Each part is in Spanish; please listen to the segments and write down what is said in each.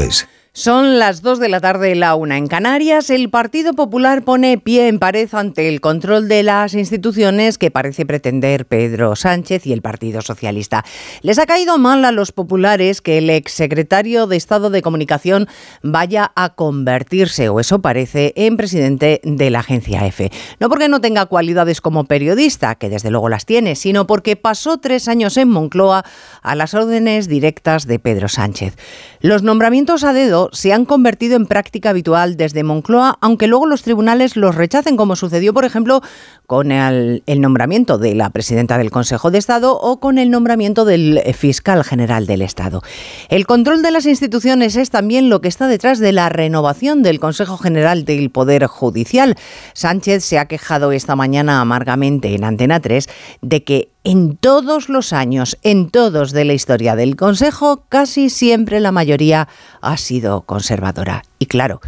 esto es Son las 2 de la tarde, la una en Canarias. El Partido Popular pone pie en pared ante el control de las instituciones que parece pretender Pedro Sánchez y el Partido Socialista. Les ha caído mal a los populares que el exsecretario de Estado de Comunicación vaya a convertirse, o eso parece, en presidente de la agencia EFE. No porque no tenga cualidades como periodista, que desde luego las tiene, sino porque pasó tres años en Moncloa a las órdenes directas de Pedro Sánchez. Los nombramientos a dedo se han convertido en práctica habitual desde Moncloa, aunque luego los tribunales los rechacen, como sucedió, por ejemplo, con el, nombramiento de la presidenta del Consejo de Estado o con el nombramiento del fiscal general del Estado. El control de las instituciones es también lo que está detrás de la renovación del Consejo General del Poder Judicial. Sánchez se ha quejado esta mañana amargamente en Antena 3 de que en todos los años, en todos de la historia del Consejo, casi siempre la mayoría ha sido conservadora. Y claro,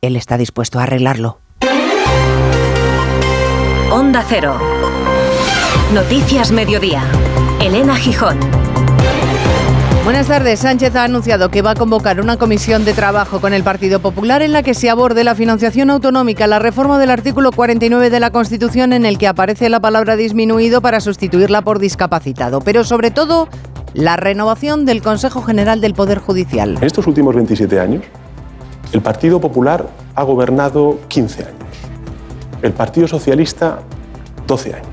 él está dispuesto a arreglarlo. Onda Cero. Noticias Mediodía. Elena Gijón. Buenas tardes. Sánchez ha anunciado que va a convocar una comisión de trabajo con el Partido Popular en la que se aborde la financiación autonómica, la reforma del artículo 49 de la Constitución en el que aparece la palabra disminuido para sustituirla por discapacitado, pero sobre todo la renovación del Consejo General del Poder Judicial. En estos últimos 27 años, el Partido Popular ha gobernado 15 años, el Partido Socialista 12 años.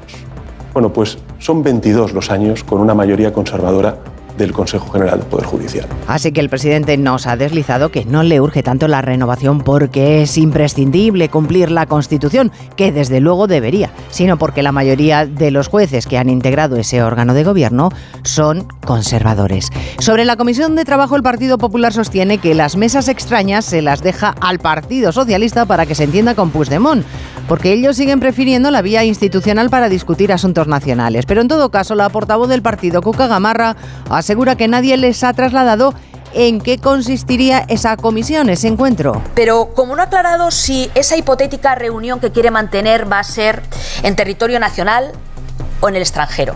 Bueno, pues son 22 los años con una mayoría conservadora del Consejo General del Poder Judicial. Así que el presidente nos ha deslizado que no le urge tanto la renovación porque es imprescindible cumplir la Constitución, que desde luego debería, sino porque la mayoría de los jueces que han integrado ese órgano de gobierno son conservadores. Sobre la Comisión de Trabajo, el Partido Popular sostiene que las mesas extrañas se las deja al Partido Socialista para que se entienda con Puigdemont, porque ellos siguen prefiriendo la vía institucional para discutir asuntos nacionales. Pero en todo caso, la portavoz del partido, Cuca Gamarra, ha asegura que nadie les ha trasladado en qué consistiría esa comisión, ese encuentro. Pero como no ha aclarado si esa hipotética reunión que quiere mantener va a ser en territorio nacional o en el extranjero.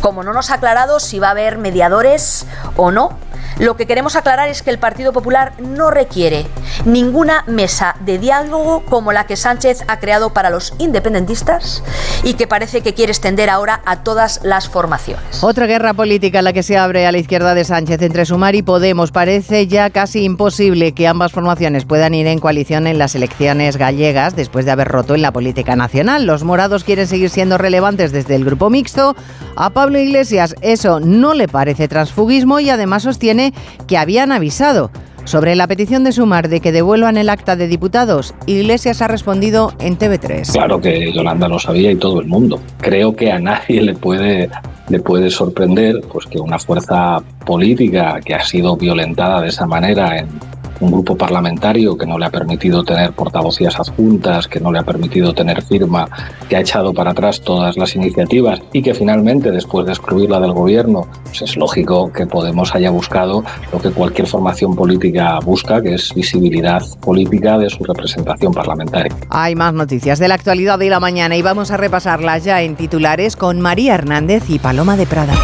Como no nos ha aclarado si va a haber mediadores o no, lo que queremos aclarar es que el Partido Popular no requiere ninguna mesa de diálogo como la que Sánchez ha creado para los independentistas y que parece que quiere extender ahora a todas las formaciones. Otra guerra política en la que se abre a la izquierda de Sánchez entre Sumar y Podemos. Parece ya casi imposible que ambas formaciones puedan ir en coalición en las elecciones gallegas después de haber roto en la política nacional. Los morados quieren seguir siendo relevantes desde el grupo mixto. A Pablo Iglesias eso no le parece transfugismo y además sostiene que habían avisado sobre la petición de Sumar de que devuelvan el acta de diputados, Iglesias ha respondido en TV3. Claro que Yolanda lo sabía y todo el mundo. Creo que a nadie le puede, le puede sorprender pues, que una fuerza política que ha sido violentada de esa manera en un grupo parlamentario que no le ha permitido tener portavocías adjuntas, que no le ha permitido tener firma, que ha echado para atrás todas las iniciativas y que finalmente, después de excluirla del gobierno, pues es lógico que Podemos haya buscado lo que cualquier formación política busca, que es visibilidad política de su representación parlamentaria. Hay más noticias de la actualidad de la mañana y vamos a repasarlas ya en titulares con María Hernández y Paloma de Prada.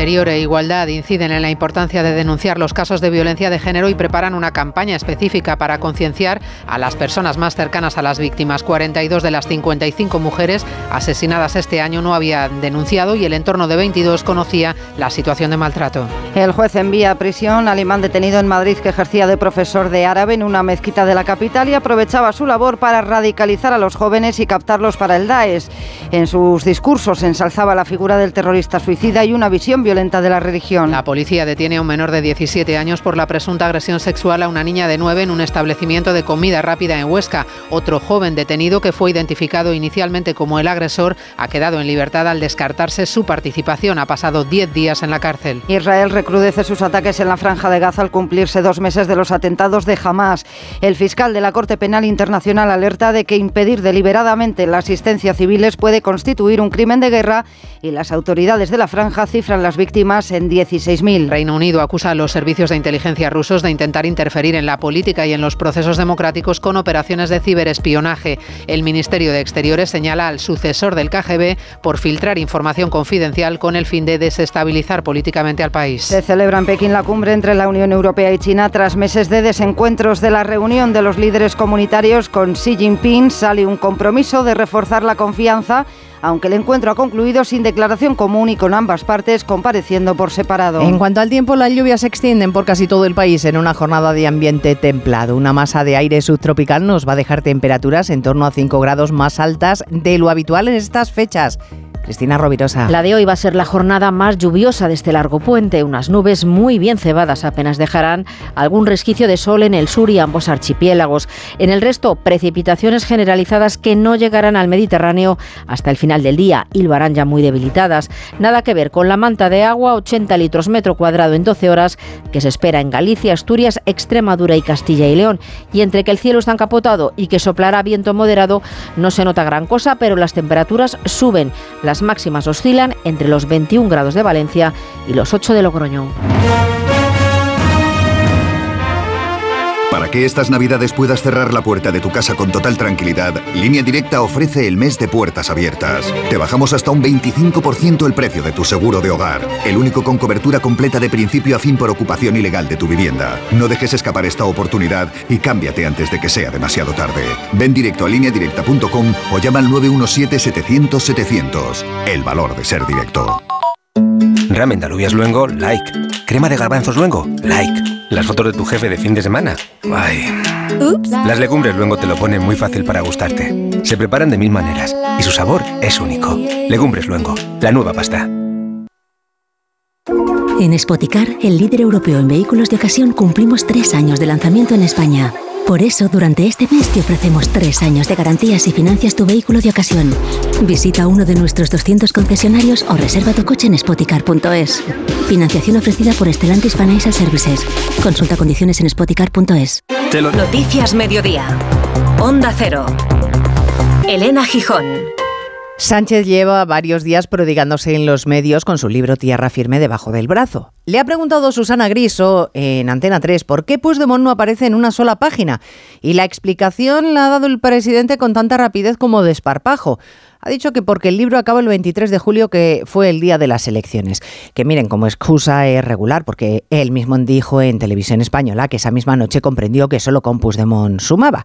Interior e Igualdad inciden en la importancia de denunciar los casos de violencia de género y preparan una campaña específica para concienciar a las personas más cercanas a las víctimas. 42 de las 55 mujeres asesinadas este año no habían denunciado y el entorno de 22 conocía la situación de maltrato. El juez envía a prisión al imán detenido en Madrid que ejercía de profesor de árabe en una mezquita de la capital y aprovechaba su labor para radicalizar a los jóvenes y captarlos para el Daesh. En sus discursos ensalzaba la figura del terrorista suicida y una visión violenta de la religión. La policía detiene a un menor de 17 años por la presunta agresión sexual a una niña de 9 en un establecimiento de comida rápida en Huesca. Otro joven detenido que fue identificado inicialmente como el agresor ha quedado en libertad al descartarse su participación. Ha pasado 10 días en la cárcel. Israel recrudece sus ataques en la franja de Gaza al cumplirse dos meses de los atentados de Hamas. El fiscal de la Corte Penal Internacional alerta de que impedir deliberadamente la asistencia a civiles puede constituir un crimen de guerra y las autoridades de la franja cifran las las víctimas en 16.000. Reino Unido acusa a los servicios de inteligencia rusos de intentar interferir en la política y en los procesos democráticos con operaciones de ciberespionaje. El Ministerio de Exteriores señala al sucesor del KGB por filtrar información confidencial con el fin de desestabilizar políticamente al país. Se celebra en Pekín la cumbre entre la Unión Europea y China tras meses de desencuentros de la reunión de los líderes comunitarios con Xi Jinping. Sale un compromiso de reforzar la confianza aunque el encuentro ha concluido sin declaración común y con ambas partes compareciendo por separado. En cuanto al tiempo, las lluvias se extienden por casi todo el país en una jornada de ambiente templado. Una masa de aire subtropical nos va a dejar temperaturas en torno a 5 grados más altas de lo habitual en estas fechas. Cristina Rovirosa. La de hoy va a ser la jornada más lluviosa de este largo puente. Unas nubes muy bien cebadas apenas dejarán algún resquicio de sol en el sur y ambos archipiélagos. En el resto, precipitaciones generalizadas que no llegarán al Mediterráneo hasta el final del día harán ya muy debilitadas. Nada que ver con la manta de agua, 80 litros metro cuadrado en 12 horas, que se espera en Galicia, Asturias, Extremadura y Castilla y León. Y entre que el cielo está encapotado y que soplará viento moderado, no se nota gran cosa, pero las temperaturas suben. Las máximas oscilan entre los 21 grados de Valencia y los 8 de Logroño. Que estas navidades puedas cerrar la puerta de tu casa con total tranquilidad, Línea Directa ofrece el mes de puertas abiertas. Te bajamos hasta un 25% el precio de tu seguro de hogar, el único con cobertura completa de principio a fin por ocupación ilegal de tu vivienda. No dejes escapar esta oportunidad y cámbiate antes de que sea demasiado tarde. Ven directo a lineadirecta.com o llama al 917-700-700. El valor de ser directo. Ramen de alubias luengo, like. Crema de garbanzos luengo, like. Las fotos de tu jefe de fin de semana, ay. Las legumbres luengo te lo ponen muy fácil para gustarte. Se preparan de mil maneras y su sabor es único. Legumbres luengo, la nueva pasta. En Spoticar, el líder europeo en vehículos de ocasión, cumplimos tres años de lanzamiento en España. Por eso, durante este mes te ofrecemos tres años de garantías y financias tu vehículo de ocasión. Visita uno de nuestros 200 concesionarios o reserva tu coche en spoticar.es. Financiación ofrecida por Stellantis Financial Services. Consulta condiciones en spoticar.es. Noticias Mediodía. Onda Cero. Elena Gijón. Sánchez lleva varios días prodigándose en los medios con su libro Tierra Firme debajo del brazo. Le ha preguntado Susana Griso en Antena 3 por qué Puigdemont no aparece en una sola página y la explicación la ha dado el presidente con tanta rapidez como desparpajo. Ha dicho que porque el libro acaba el 23 de julio, que fue el día de las elecciones. Que miren, como excusa es regular, porque él mismo dijo en televisión española que esa misma noche comprendió que solo con Puigdemont sumaba.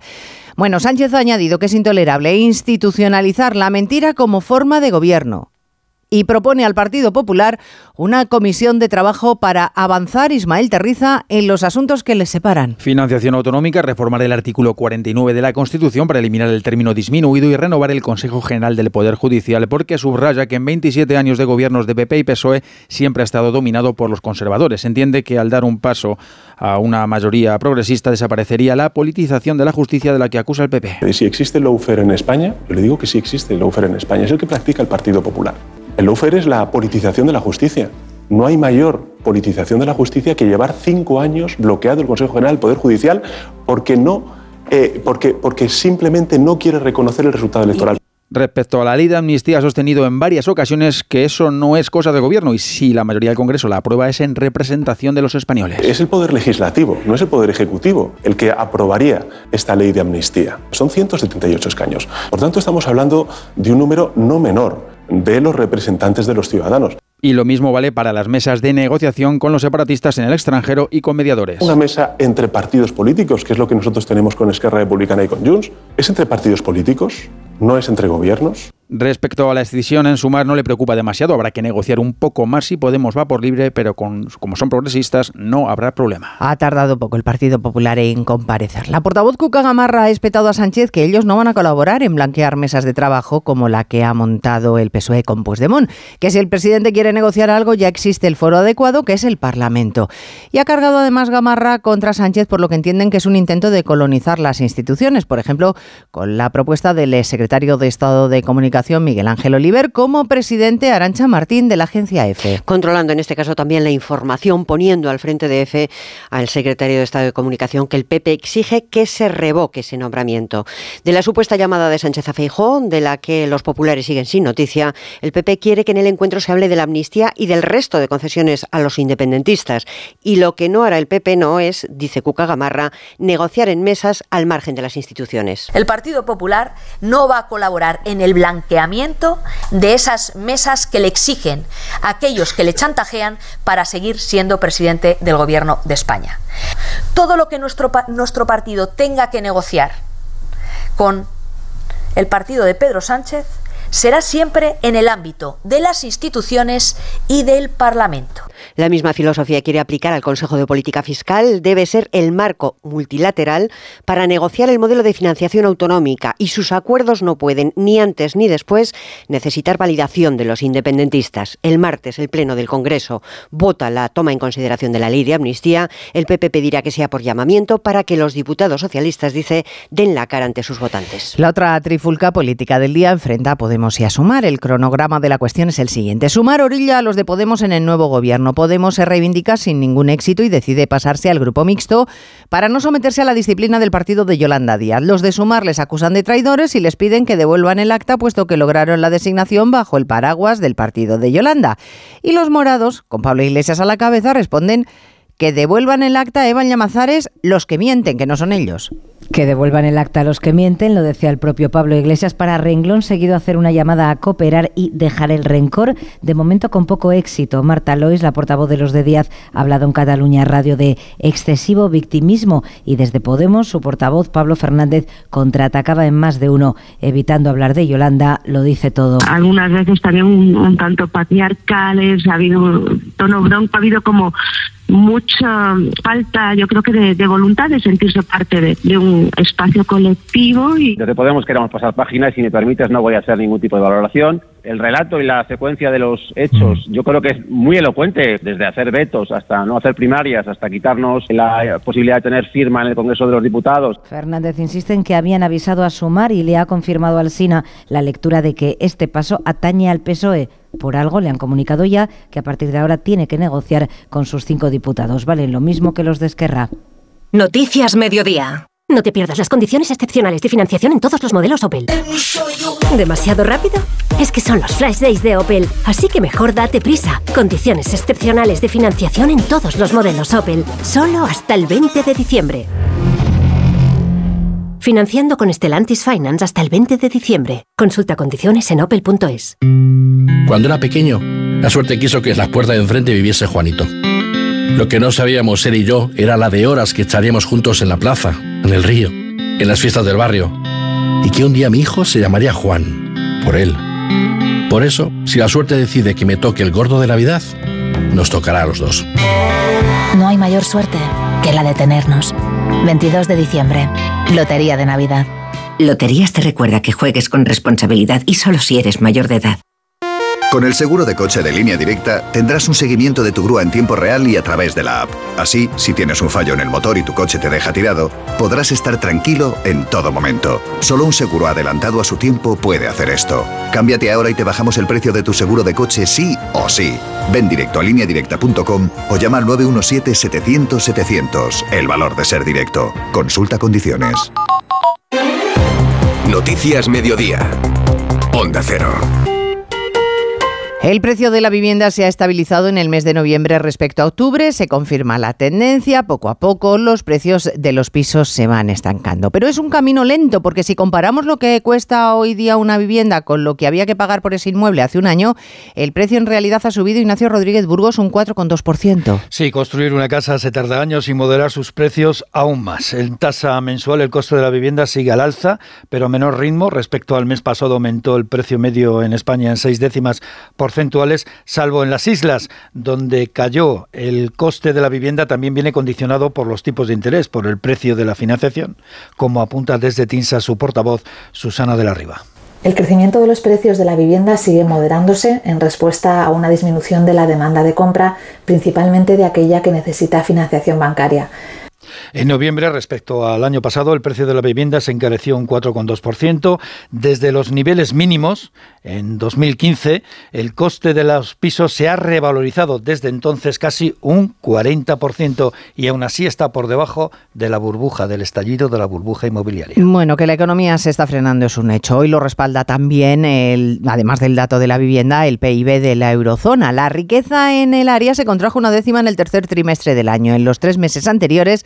Bueno, Sánchez ha añadido que es intolerable institucionalizar la mentira como forma de gobierno y propone al Partido Popular una comisión de trabajo para avanzar, Ismael Terriza, en los asuntos que les separan. Financiación autonómica, reformar el artículo 49 de la Constitución para eliminar el término disminuido y renovar el Consejo General del Poder Judicial, porque subraya que en 27 años de gobiernos de PP y PSOE siempre ha estado dominado por los conservadores. Entiende que al dar un paso a una mayoría progresista desaparecería la politización de la justicia de la que acusa el PP. Si existe el lawfare en España, yo le digo que sí existe el lawfare en España, es el que practica el Partido Popular. El lawfare es la politización de la justicia. No hay mayor politización de la justicia que llevar cinco años bloqueado el Consejo General del Poder Judicial porque, no, eh, porque, porque simplemente no quiere reconocer el resultado electoral. Respecto a la ley de amnistía, ha sostenido en varias ocasiones que eso no es cosa del gobierno y si la mayoría del Congreso la aprueba es en representación de los españoles. Es el poder legislativo, no es el poder ejecutivo el que aprobaría esta ley de amnistía. Son 178 escaños. Por tanto, estamos hablando de un número no menor de los representantes de los ciudadanos. Y lo mismo vale para las mesas de negociación con los separatistas en el extranjero y con mediadores. Una mesa entre partidos políticos, que es lo que nosotros tenemos con Esquerra Republicana y con Junts, es entre partidos políticos, no es entre gobiernos. Respecto a la decisión en sumar no le preocupa demasiado, habrá que negociar un poco más si Podemos va por libre, pero con, como son progresistas no habrá problema. Ha tardado poco el Partido Popular en comparecer. La portavoz Cuca Gamarra ha espetado a Sánchez que ellos no van a colaborar en blanquear mesas de trabajo como la que ha montado el PSOE con Puigdemont, que si el presidente quiere negociar algo ya existe el foro adecuado que es el Parlamento. Y ha cargado además Gamarra contra Sánchez por lo que entienden que es un intento de colonizar las instituciones, por ejemplo, con la propuesta del secretario de Estado de Comunicación Comunicación Miguel Ángel Oliver como presidente Arancha Martín de la agencia EFE. Controlando en este caso también la información, poniendo al frente de EFE al secretario de Estado de Comunicación que el PP exige que se revoque ese nombramiento. De la supuesta llamada de Sánchez a Feijó, de la que los populares siguen sin noticia, el PP quiere que en el encuentro se hable de la amnistía y del resto de concesiones a los independentistas. Y lo que no hará el PP no es, dice Cuca Gamarra, negociar en mesas al margen de las instituciones. El Partido Popular no va a colaborar en el de esas mesas que le exigen a aquellos que le chantajean para seguir siendo presidente del Gobierno de España. Todo lo que nuestro, nuestro partido tenga que negociar con el partido de Pedro Sánchez será siempre en el ámbito de las instituciones y del Parlamento. La misma filosofía quiere aplicar al Consejo de Política Fiscal. Debe ser el marco multilateral para negociar el modelo de financiación autonómica y sus acuerdos no pueden, ni antes ni después, necesitar validación de los independentistas. El martes el Pleno del Congreso vota la toma en consideración de la ley de amnistía. El PP pedirá que sea por llamamiento para que los diputados socialistas, dice, den la cara ante sus votantes. La otra trifulca política del día enfrenta a Podemos y a Sumar. El cronograma de la cuestión es el siguiente. Sumar orilla a los de Podemos en el nuevo gobierno. Podemos se reivindica sin ningún éxito y decide pasarse al grupo mixto para no someterse a la disciplina del partido de Yolanda Díaz. Los de Sumar les acusan de traidores y les piden que devuelvan el acta puesto que lograron la designación bajo el paraguas del partido de Yolanda. Y los morados, con Pablo Iglesias a la cabeza, responden que devuelvan el acta a Evan Llamazares los que mienten, que no son ellos. Que devuelvan el acta a los que mienten, lo decía el propio Pablo Iglesias, para renglón seguido hacer una llamada a cooperar y dejar el rencor, de momento con poco éxito. Marta Lois, la portavoz de los de Díaz, ha hablado en Cataluña Radio de excesivo victimismo y desde Podemos su portavoz Pablo Fernández contraatacaba en más de uno, evitando hablar de Yolanda, lo dice todo. Algunas veces también un, tanto patriarcales, ha habido tono bronco, ha habido como mucha falta, yo creo que de, voluntad de sentirse parte de, un espacio colectivo. Y... Desde Podemos queremos pasar páginas y si me permites no voy a hacer ningún tipo de valoración. El relato y la secuencia de los hechos yo creo que es muy elocuente, desde hacer vetos hasta no hacer primarias, hasta quitarnos la posibilidad de tener firma en el Congreso de los Diputados. Fernández insiste en que habían avisado a Sumar y le ha confirmado al SINA la lectura de que este paso atañe al PSOE por algo le han comunicado ya que a partir de ahora tiene que negociar con sus cinco diputados. Valen lo mismo que los de Esquerra. Noticias Mediodía. No te pierdas las condiciones excepcionales de financiación en todos los modelos Opel. ¿Demasiado rápido? Es que son los flash days de Opel, así que mejor date prisa. Condiciones excepcionales de financiación en todos los modelos Opel, solo hasta el 20 de diciembre. Financiando con Stellantis Finance hasta el 20 de diciembre. Consulta condiciones en opel.es. Cuando era pequeño, la suerte quiso que en la puerta de enfrente viviese Juanito. Lo que no sabíamos él y yo era la de horas que echaríamos juntos en la plaza, en el río, en las fiestas del barrio. Y que un día mi hijo se llamaría Juan, por él. Por eso, si la suerte decide que me toque el gordo de Navidad, nos tocará a los dos. No hay mayor suerte que la de tenernos. 22 de diciembre. Lotería de Navidad. Loterías te recuerda que juegues con responsabilidad y solo si eres mayor de edad. Con el seguro de coche de línea directa tendrás un seguimiento de tu grúa en tiempo real y a través de la app. Así, si tienes un fallo en el motor y tu coche te deja tirado, podrás estar tranquilo en todo momento. Solo un seguro adelantado a su tiempo puede hacer esto. Cámbiate ahora y te bajamos el precio de tu seguro de coche sí o sí. Ven directo a lineadirecta.com o llama al 917-700-700. El valor de ser directo. Consulta condiciones. Noticias Mediodía. Onda Cero. El precio de la vivienda se ha estabilizado en el mes de noviembre respecto a octubre. Se confirma la tendencia. Poco a poco los precios de los pisos se van estancando. Pero es un camino lento porque si comparamos lo que cuesta hoy día una vivienda con lo que había que pagar por ese inmueble hace un año, el precio en realidad ha subido, Ignacio Rodríguez Burgos, un 4,2%. Sí, construir una casa se tarda años y moderar sus precios aún más. En tasa mensual el coste de la vivienda sigue al alza, pero a menor ritmo. Respecto al mes pasado aumentó el precio medio en España en seis décimas por porcentuales, salvo en las islas, donde cayó el coste de la vivienda, también viene condicionado por los tipos de interés, por el precio de la financiación, como apunta desde TINSA su portavoz, Susana de la Riva. El crecimiento de los precios de la vivienda sigue moderándose en respuesta a una disminución de la demanda de compra, principalmente de aquella que necesita financiación bancaria. En noviembre, respecto al año pasado, el precio de la vivienda se encareció un 4,2%. Desde los niveles mínimos, en 2015, el coste de los pisos se ha revalorizado desde entonces casi un 40% y aún así está por debajo de la burbuja, del estallido de la burbuja inmobiliaria. Bueno, que la economía se está frenando es un hecho. Hoy lo respalda también, el, además del dato de la vivienda, el PIB de la eurozona. La riqueza en el área se contrajo una décima en el tercer trimestre del año. En los tres meses anteriores,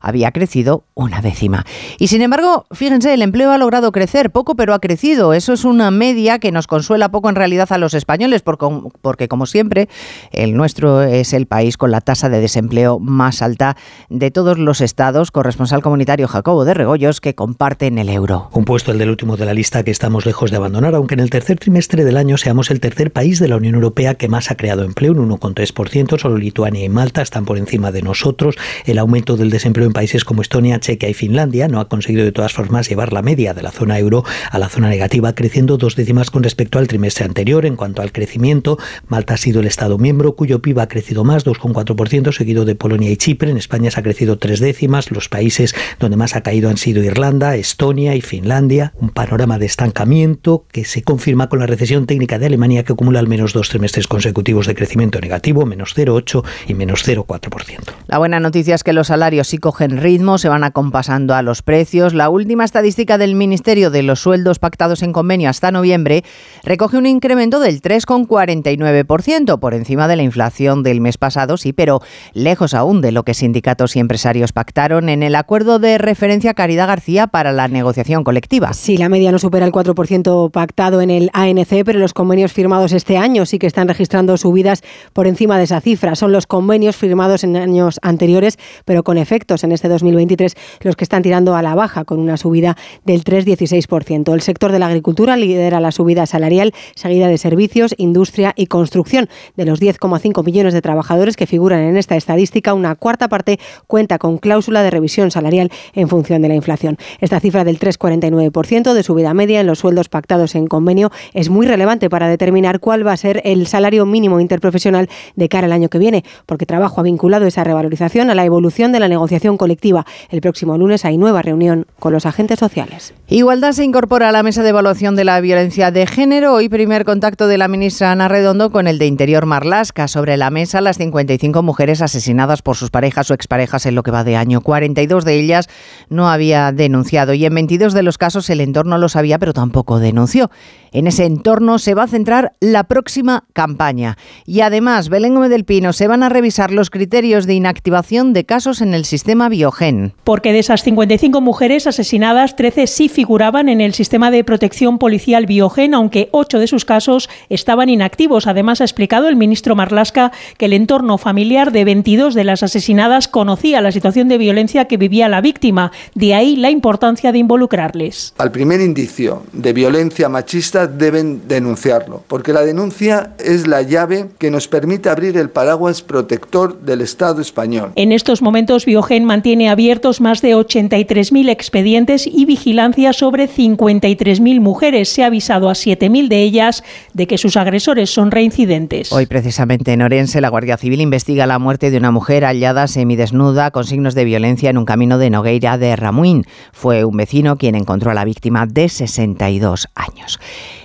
había crecido una décima. Y sin embargo, fíjense, el empleo ha logrado crecer poco, pero ha crecido. Eso es una media que nos consuela poco en realidad a los españoles, porque, como siempre, el nuestro es el país con la tasa de desempleo más alta de todos los estados. Corresponsal comunitario Jacobo de Regoyos, que comparten el euro. Un puesto el del último de la lista que estamos lejos de abandonar, aunque en el tercer trimestre del año seamos el tercer país de la Unión Europea que más ha creado empleo, un 1,3%. Solo Lituania y Malta están por encima de nosotros. El aumento del desempleo en países como Estonia, Chequia y Finlandia no ha conseguido de todas formas llevar la media de la zona euro a la zona negativa, creciendo dos décimas con respecto al trimestre anterior. En cuanto al crecimiento, Malta ha sido el Estado miembro cuyo PIB ha crecido más, 2,4%, seguido de Polonia y Chipre. En España se ha crecido tres décimas. Los países donde más ha caído han sido Irlanda, Estonia y Finlandia. Un panorama de estancamiento que se confirma con la recesión técnica de Alemania, que acumula al menos dos trimestres consecutivos de crecimiento negativo, menos 0,8 y menos 0,4%. La buena noticia es que los salarios sí cogen ritmo, se van acompasando a los precios. La última estadística del Ministerio de los sueldos pactados en convenio hasta noviembre recoge un incremento del 3,49%, por encima de la inflación del mes pasado, sí, pero lejos aún de lo que sindicatos y empresarios pactaron en el acuerdo de referencia Caridad García para la negociación colectiva. Sí, la media no supera el 4% pactado en el ANC, pero los convenios firmados este año sí que están registrando subidas por encima de esa cifra. Son los convenios firmados en años anteriores, pero con efectos en este 2023 los que están tirando a la baja con una subida del 3,16%. El sector de la agricultura lidera la subida salarial, seguida de servicios, industria y construcción. De los 10,5 millones de trabajadores que figuran en esta estadística, una cuarta parte cuenta con cláusula de revisión salarial en función de la inflación. Esta cifra del 3,49% de subida media en los sueldos pactados en convenio es muy relevante para determinar cuál va a ser el salario mínimo interprofesional de cara al año que viene, porque trabajo ha vinculado esa revalorización a la evolución de la negociación colectiva. El próximo lunes hay nueva reunión con los agentes sociales. Igualdad se incorpora a la mesa de evaluación de la violencia de género. Hoy primer contacto de la ministra Ana Redondo con el de Interior Marlasca. Sobre la mesa las 55 mujeres asesinadas por sus parejas o exparejas en lo que va de año. 42 de ellas no había denunciado y en 22 de los casos el entorno lo sabía pero tampoco denunció. En ese entorno se va a centrar la próxima campaña. Y además, Belén Gómez del Pino, se van a revisar los criterios de inactivación de casos en el sistema Biogen. Porque de esas 55 mujeres asesinadas, 13 sí figuraban en el sistema de protección policial Biogen, aunque 8 de sus casos estaban inactivos. Además, ha explicado el ministro Marlasca que el entorno familiar de 22 de las asesinadas conocía la situación de violencia que vivía la víctima. De ahí la importancia de involucrarles. Al primer indicio de violencia machista, deben denunciarlo, porque la denuncia es la llave que nos permite abrir el paraguas protector del Estado español. En estos momentos, Biogen mantiene abiertos más de 83.000 expedientes y vigilancia sobre 53.000 mujeres. Se ha avisado a 7.000 de ellas de que sus agresores son reincidentes. Hoy, precisamente en Orense, la Guardia Civil investiga la muerte de una mujer hallada semidesnuda con signos de violencia en un camino de Nogueira de Ramuín. Fue un vecino quien encontró a la víctima de 62 años.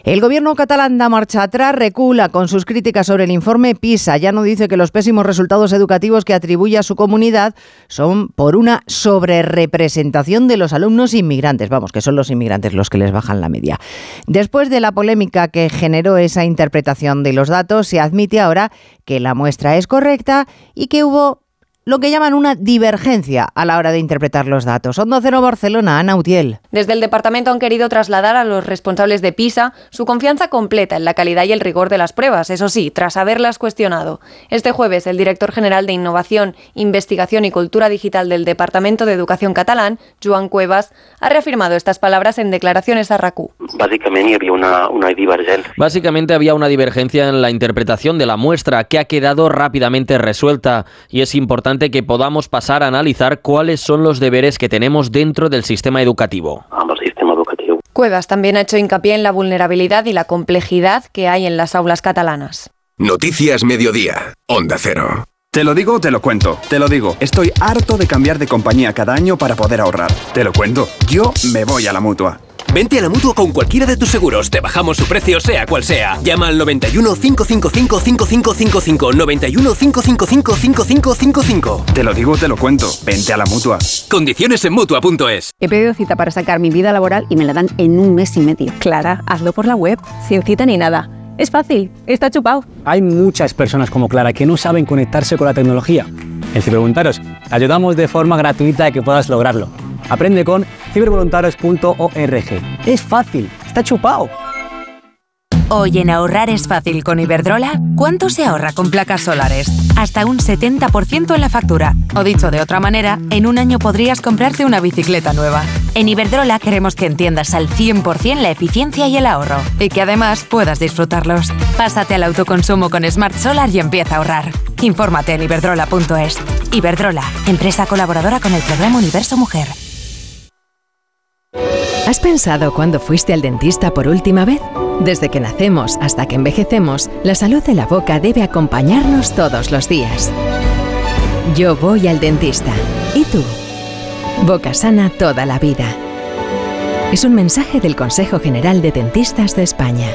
El gobierno catalán da marcha atrás, recula con sus críticas sobre el informe PISA. Ya no dice que los pésimos resultados educativos que atribuye a su comunidad son por una sobrerepresentación de los alumnos inmigrantes. Vamos, que son los inmigrantes los que les bajan la media. Después de la polémica que generó esa interpretación de los datos, se admite ahora que la muestra es correcta y que hubo lo que llaman una divergencia a la hora de interpretar los datos. Onda Cero Barcelona, Ana Utiel. Desde el departamento han querido trasladar a los responsables de PISA su confianza completa en la calidad y el rigor de las pruebas, eso sí, tras haberlas cuestionado. Este jueves, el director general de Innovación, Investigación y Cultura Digital del Departamento de Educación catalán, Joan Cuevas, ha reafirmado estas palabras en declaraciones a RACU. Básicamente había una, una divergencia. Básicamente había una divergencia en la interpretación de la muestra que ha quedado rápidamente resuelta y es importante que podamos pasar a analizar cuáles son los deberes que tenemos dentro del sistema educativo. Cuevas también ha hecho hincapié en la vulnerabilidad y la complejidad que hay en las aulas catalanas. Noticias Mediodía, Onda Cero. Te lo digo, te lo cuento. Te lo digo, estoy harto de cambiar de compañía cada año para poder ahorrar. Te lo cuento, yo me voy a la mutua. Vente a la mutua con cualquiera de tus seguros. Te bajamos su precio, sea cual sea. Llama al 91 555 5555. 91 555 5555. Te lo digo, te lo cuento. Vente a la mutua. Condiciones en mutua.es. He pedido cita para sacar mi vida laboral y me la dan en un mes y medio. Clara, hazlo por la web. Sin cita ni nada. Es fácil, está chupado. Hay muchas personas como Clara que no saben conectarse con la tecnología. En Cibervoluntarios te ayudamos de forma gratuita a que puedas lograrlo. Aprende con cibervoluntarios.org. Es fácil, está chupado. Hoy en ahorrar es fácil con Iberdrola, ¿cuánto se ahorra con placas solares? Hasta un 70% en la factura. O dicho de otra manera, en un año podrías comprarte una bicicleta nueva. En Iberdrola queremos que entiendas al 100% la eficiencia y el ahorro, y que además puedas disfrutarlos. Pásate al autoconsumo con Smart Solar y empieza a ahorrar. Infórmate en iberdrola.es. Iberdrola, empresa colaboradora con el programa Universo Mujer. ¿Has pensado cuándo fuiste al dentista por última vez? Desde que nacemos hasta que envejecemos, la salud de la boca debe acompañarnos todos los días. Yo voy al dentista. ¿Y tú? Boca sana toda la vida. Es un mensaje del Consejo General de Dentistas de España.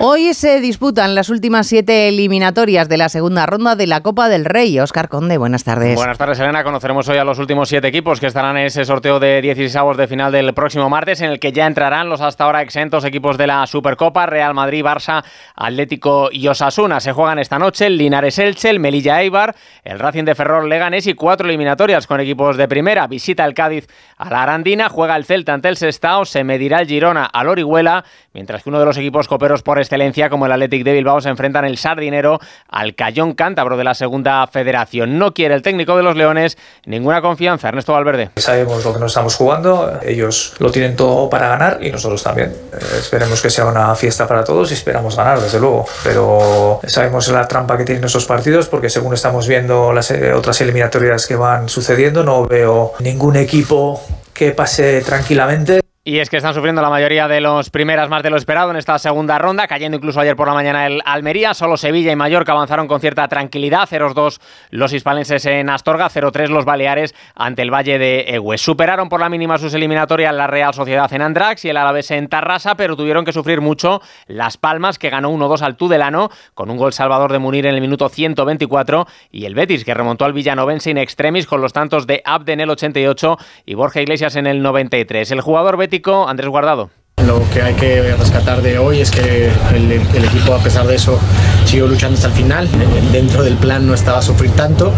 Hoy se disputan las últimas siete eliminatorias de la segunda ronda de la Copa del Rey. Oscar Conde, buenas tardes. Buenas tardes, Elena. Conoceremos hoy a los últimos siete equipos que estarán en ese sorteo de 16 avos de final del próximo martes, en el que ya entrarán los hasta ahora exentos equipos de la Supercopa, Real Madrid, Barça, Atlético y Osasuna. Se juegan esta noche el Linares Elche, el Melilla Eibar, el Racing de Ferrol Leganés y cuatro eliminatorias con equipos de primera. Visita el Cádiz a la Arandina, juega el Celta ante el Sestao, se medirá el Girona al Orihuela, mientras que uno de los equipos coperos por excelencia, como el Athletic de Bilbao, se enfrentan el Sardinero al Cayón Cántabro de la Segunda Federación. No quiere el técnico de los Leones ninguna confianza. Ernesto Valverde. Sabemos lo que nos estamos jugando, ellos lo tienen todo para ganar y nosotros también. Eh, esperemos que sea una fiesta para todos y esperamos ganar, desde luego. Pero sabemos la trampa que tienen esos partidos porque según estamos viendo las eh, otras eliminatorias que van sucediendo, no veo ningún equipo que pase tranquilamente. Y es que están sufriendo la mayoría de los primeras más de lo esperado en esta segunda ronda, cayendo incluso ayer por la mañana el Almería. Solo Sevilla y Mallorca avanzaron con cierta tranquilidad. 0-2 los hispalenses en Astorga, 0-3 los Baleares ante el Valle de Egues. Superaron por la mínima sus eliminatorias la Real Sociedad en Andrax y el Alavés en Tarrasa, pero tuvieron que sufrir mucho Las Palmas, que ganó 1-2 al Tudelano, con un gol salvador de Munir en el minuto 124, y el Betis, que remontó al Villanovense in extremis con los tantos de Abde en el 88 y Borja Iglesias en el 93. El jugador Betis Andrés Guardado. Lo que hay que rescatar de hoy es que el, equipo, a pesar de eso, siguió luchando hasta el final. Dentro del plan no estaba a sufrir tanto,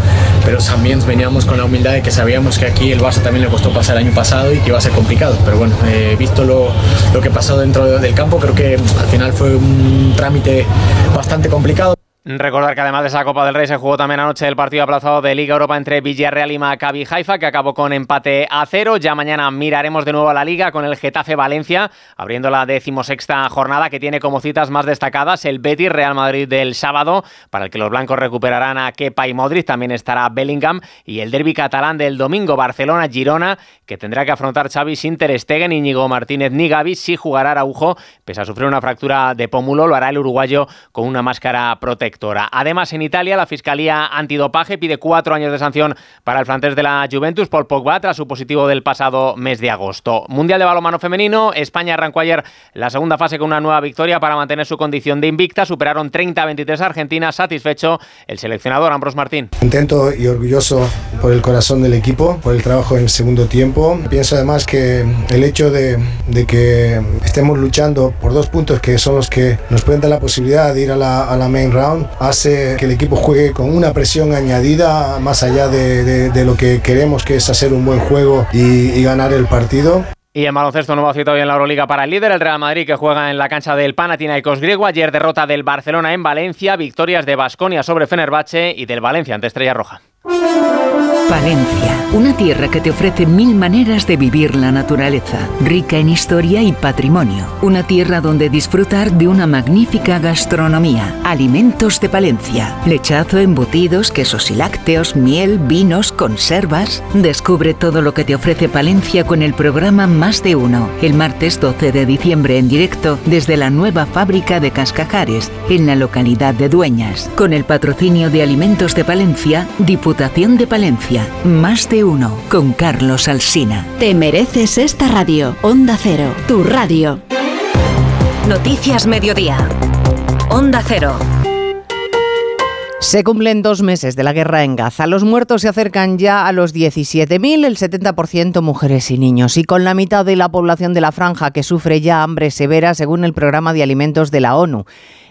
pero también veníamos con la humildad de que sabíamos que aquí el Barça también le costó pasar el año pasado y que iba a ser complicado. Pero bueno, eh, visto lo, lo que pasó dentro del campo, creo que al final fue un trámite bastante complicado. Recordar que además de esa Copa del Rey se jugó también anoche el partido aplazado de Liga Europa entre Villarreal y Maccabi Haifa, que acabó con empate a cero. Ya mañana miraremos de nuevo a la Liga con el Getafe Valencia, abriendo la decimosexta jornada que tiene como citas más destacadas el Betis Real Madrid del sábado, para el que los blancos recuperarán a Kepa y Modric. También estará Bellingham y el derby catalán del domingo Barcelona Girona, que tendrá que afrontar Xavi sin Ter Stegen, Íñigo Martínez ni Gavi. Si jugará Araujo, pese a sufrir una fractura de pómulo, lo hará el uruguayo con una máscara protectora. Además, en Italia, la Fiscalía Antidopaje pide cuatro años de sanción para el francés de la Juventus, Paul Pogba, tras su positivo del pasado mes de agosto. Mundial de balonmano femenino, España arrancó ayer la segunda fase con una nueva victoria para mantener su condición de invicta. Superaron 30-23 a Argentina, satisfecho el seleccionador Ambros Martín. Contento y orgulloso por el corazón del equipo, por el trabajo en el segundo tiempo. Pienso además que el hecho de, de que estemos luchando por dos puntos que son los que nos pueden dar la posibilidad de ir a la, a la main round hace que el equipo juegue con una presión añadida más allá de, lo que queremos que es hacer un buen juego y, ganar el partido. Y en baloncesto nuevo cita hoy en la Euroliga para el líder, el Real Madrid, que juega en la cancha del Panathinaikos griego. Ayer derrota del Barcelona en Valencia, victorias de Basconia sobre Fenerbahce y del Valencia ante Estrella Roja. Palencia, una tierra que te ofrece mil maneras de vivir la naturaleza, rica en historia y patrimonio. Una tierra donde disfrutar de una magnífica gastronomía. Alimentos de Palencia, lechazo, embutidos, quesos y lácteos, miel, vinos, conservas. Descubre todo lo que te ofrece Palencia con el programa Más de Uno, el martes 12 de diciembre en directo desde la nueva fábrica de Cascajares, en la localidad de Dueñas, con el patrocinio de Alimentos de Palencia, Diputación de Palencia más de uno con Carlos Alsina. Te mereces esta radio. Onda Cero, tu radio. Noticias Mediodía. Onda Cero. Se cumplen dos meses de la guerra en Gaza. Los muertos se acercan ya a los 17.000, el 70% mujeres y niños, y con la mitad de la población de la franja que sufre ya hambre severa según el programa de alimentos de la ONU.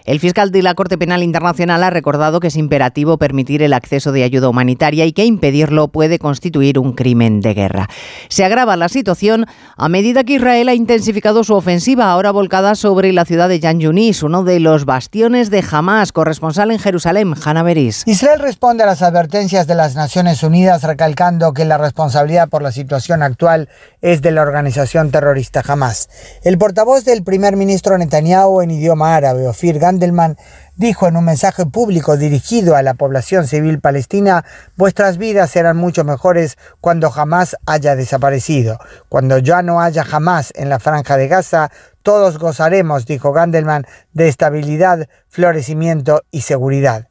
El fiscal de la Corte Penal Internacional ha recordado que es imperativo permitir el acceso de ayuda humanitaria y que impedirlo puede constituir un crimen de guerra. Se agrava la situación a medida que Israel ha intensificado su ofensiva, ahora volcada sobre la ciudad de Yan Yunis, uno de los bastiones de Hamas, corresponsal en Jerusalén, Hanna Beris. Israel responde a las advertencias de las Naciones Unidas recalcando que la responsabilidad por la situación actual es de la organización terrorista Hamas. El portavoz del primer ministro Netanyahu en idioma árabe, Ofir Gandelman, dijo en un mensaje público dirigido a la población civil palestina, vuestras vidas serán mucho mejores cuando jamás haya desaparecido. Cuando ya no haya jamás en la franja de Gaza, todos gozaremos, dijo Gandelman, de estabilidad, florecimiento y seguridad.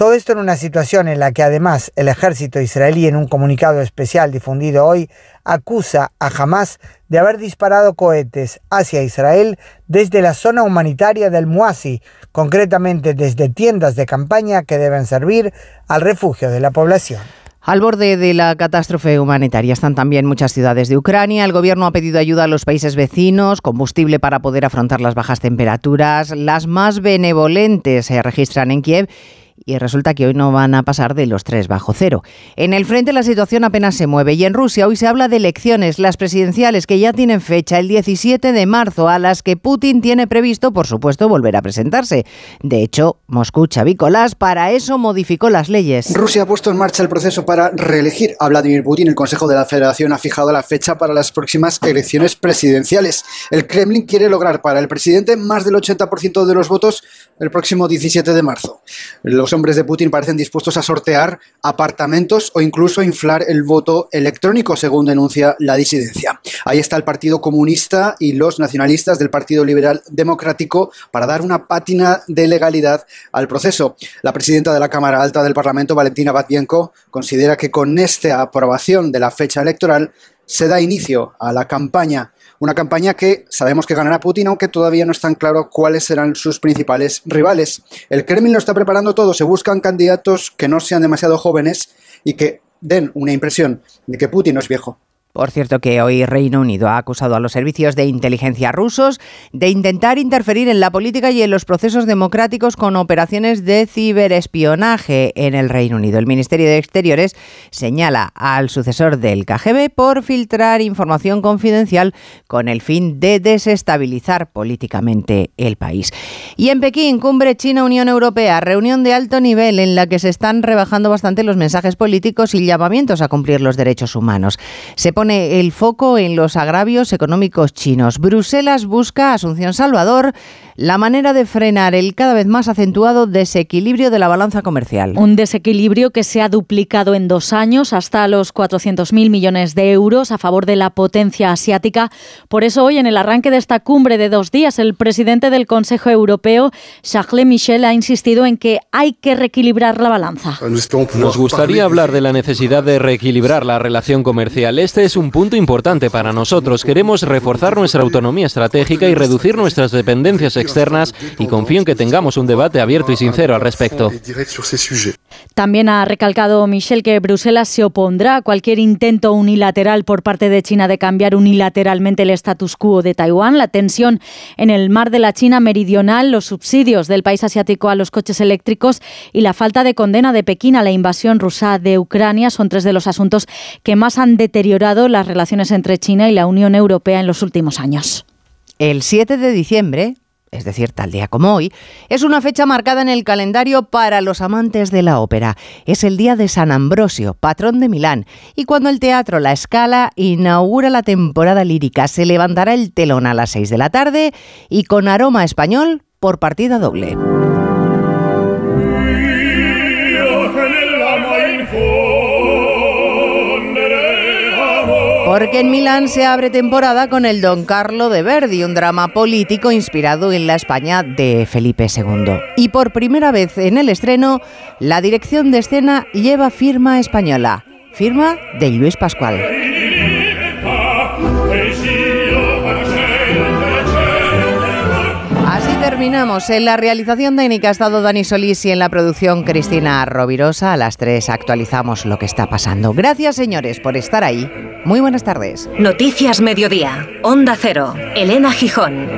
Todo esto en una situación en la que además el ejército israelí en un comunicado especial difundido hoy acusa a Hamas de haber disparado cohetes hacia Israel desde la zona humanitaria del Muasi, concretamente desde tiendas de campaña que deben servir al refugio de la población. Al borde de la catástrofe humanitaria están también muchas ciudades de Ucrania. El gobierno ha pedido ayuda a los países vecinos, combustible para poder afrontar las bajas temperaturas. Las más benevolentes se registran en Kiev y resulta que hoy no van a pasar de los 3 bajo cero. En el frente la situación apenas se mueve y en Rusia hoy se habla de elecciones, las presidenciales que ya tienen fecha el 17 de marzo, a las que Putin tiene previsto, por supuesto, volver a presentarse. De hecho, Moscú Chavícolas para eso modificó las leyes. Rusia ha puesto en marcha el proceso para reelegir a Vladimir Putin. El Consejo de la Federación ha fijado la fecha para las próximas elecciones presidenciales. El Kremlin quiere lograr para el presidente más del 80% de los votos el próximo 17 de marzo. Los hombres de Putin parecen dispuestos a sortear apartamentos o incluso inflar el voto electrónico, según denuncia la disidencia. Ahí está el Partido Comunista y los nacionalistas del Partido Liberal Democrático para dar una pátina de legalidad al proceso. La presidenta de la Cámara Alta del Parlamento, Valentina Batvienko, considera que con esta aprobación de la fecha electoral se da inicio a la campaña una campaña que sabemos que ganará Putin, aunque todavía no están claro cuáles serán sus principales rivales. El Kremlin lo está preparando todo, se buscan candidatos que no sean demasiado jóvenes y que den una impresión de que Putin no es viejo. Por cierto que hoy Reino Unido ha acusado a los servicios de inteligencia rusos de intentar interferir en la política y en los procesos democráticos con operaciones de ciberespionaje en el Reino Unido. El Ministerio de Exteriores señala al sucesor del KGB por filtrar información confidencial con el fin de desestabilizar políticamente el país. Y en Pekín, cumbre China-Unión Europea, reunión de alto nivel en la que se están rebajando bastante los mensajes políticos y llamamientos a cumplir los derechos humanos. Pone el foco en los agravios económicos chinos. Bruselas busca, Asunción Salvador, la manera de frenar el cada vez más acentuado desequilibrio de la balanza comercial. Un desequilibrio que se ha duplicado en dos años hasta los 400.000 millones de euros a favor de la potencia asiática. Por eso hoy en el arranque de esta cumbre de dos días, el presidente del Consejo Europeo, Charles Michel, ha insistido en que hay que reequilibrar la balanza. Nos gustaría hablar de la necesidad de reequilibrar la relación comercial. Este es un punto importante para nosotros. Queremos reforzar nuestra autonomía estratégica y reducir nuestras dependencias externas y confío en que tengamos un debate abierto y sincero al respecto. También ha recalcado Michel que Bruselas se opondrá a cualquier intento unilateral por parte de China de cambiar unilateralmente el status quo de Taiwán. La tensión en el mar de la China meridional, los subsidios del país asiático a los coches eléctricos y la falta de condena de Pekín a la invasión rusa de Ucrania son tres de los asuntos que más han deteriorado las relaciones entre China y la Unión Europea en los últimos años. El 7 de diciembre es decir, tal día como hoy, es una fecha marcada en el calendario para los amantes de la ópera. Es el día de San Ambrosio, patrón de Milán, y cuando el teatro La Scala inaugura la temporada lírica, se levantará el telón a las 6 de la tarde y con aroma español por partida doble. Porque en Milán se abre temporada con el Don Carlo de Verdi, un drama político inspirado en la España de Felipe II. Y por primera vez en el estreno, la dirección de escena lleva firma española, firma de Luis Pascual. Terminamos. En la realización técnica ha estado Dani Solís y en la producción Cristina Rovirosa. A las 3 actualizamos lo que está pasando. Gracias, señores, por estar ahí. Muy buenas tardes. Noticias Mediodía. Onda Cero. Elena Gijón.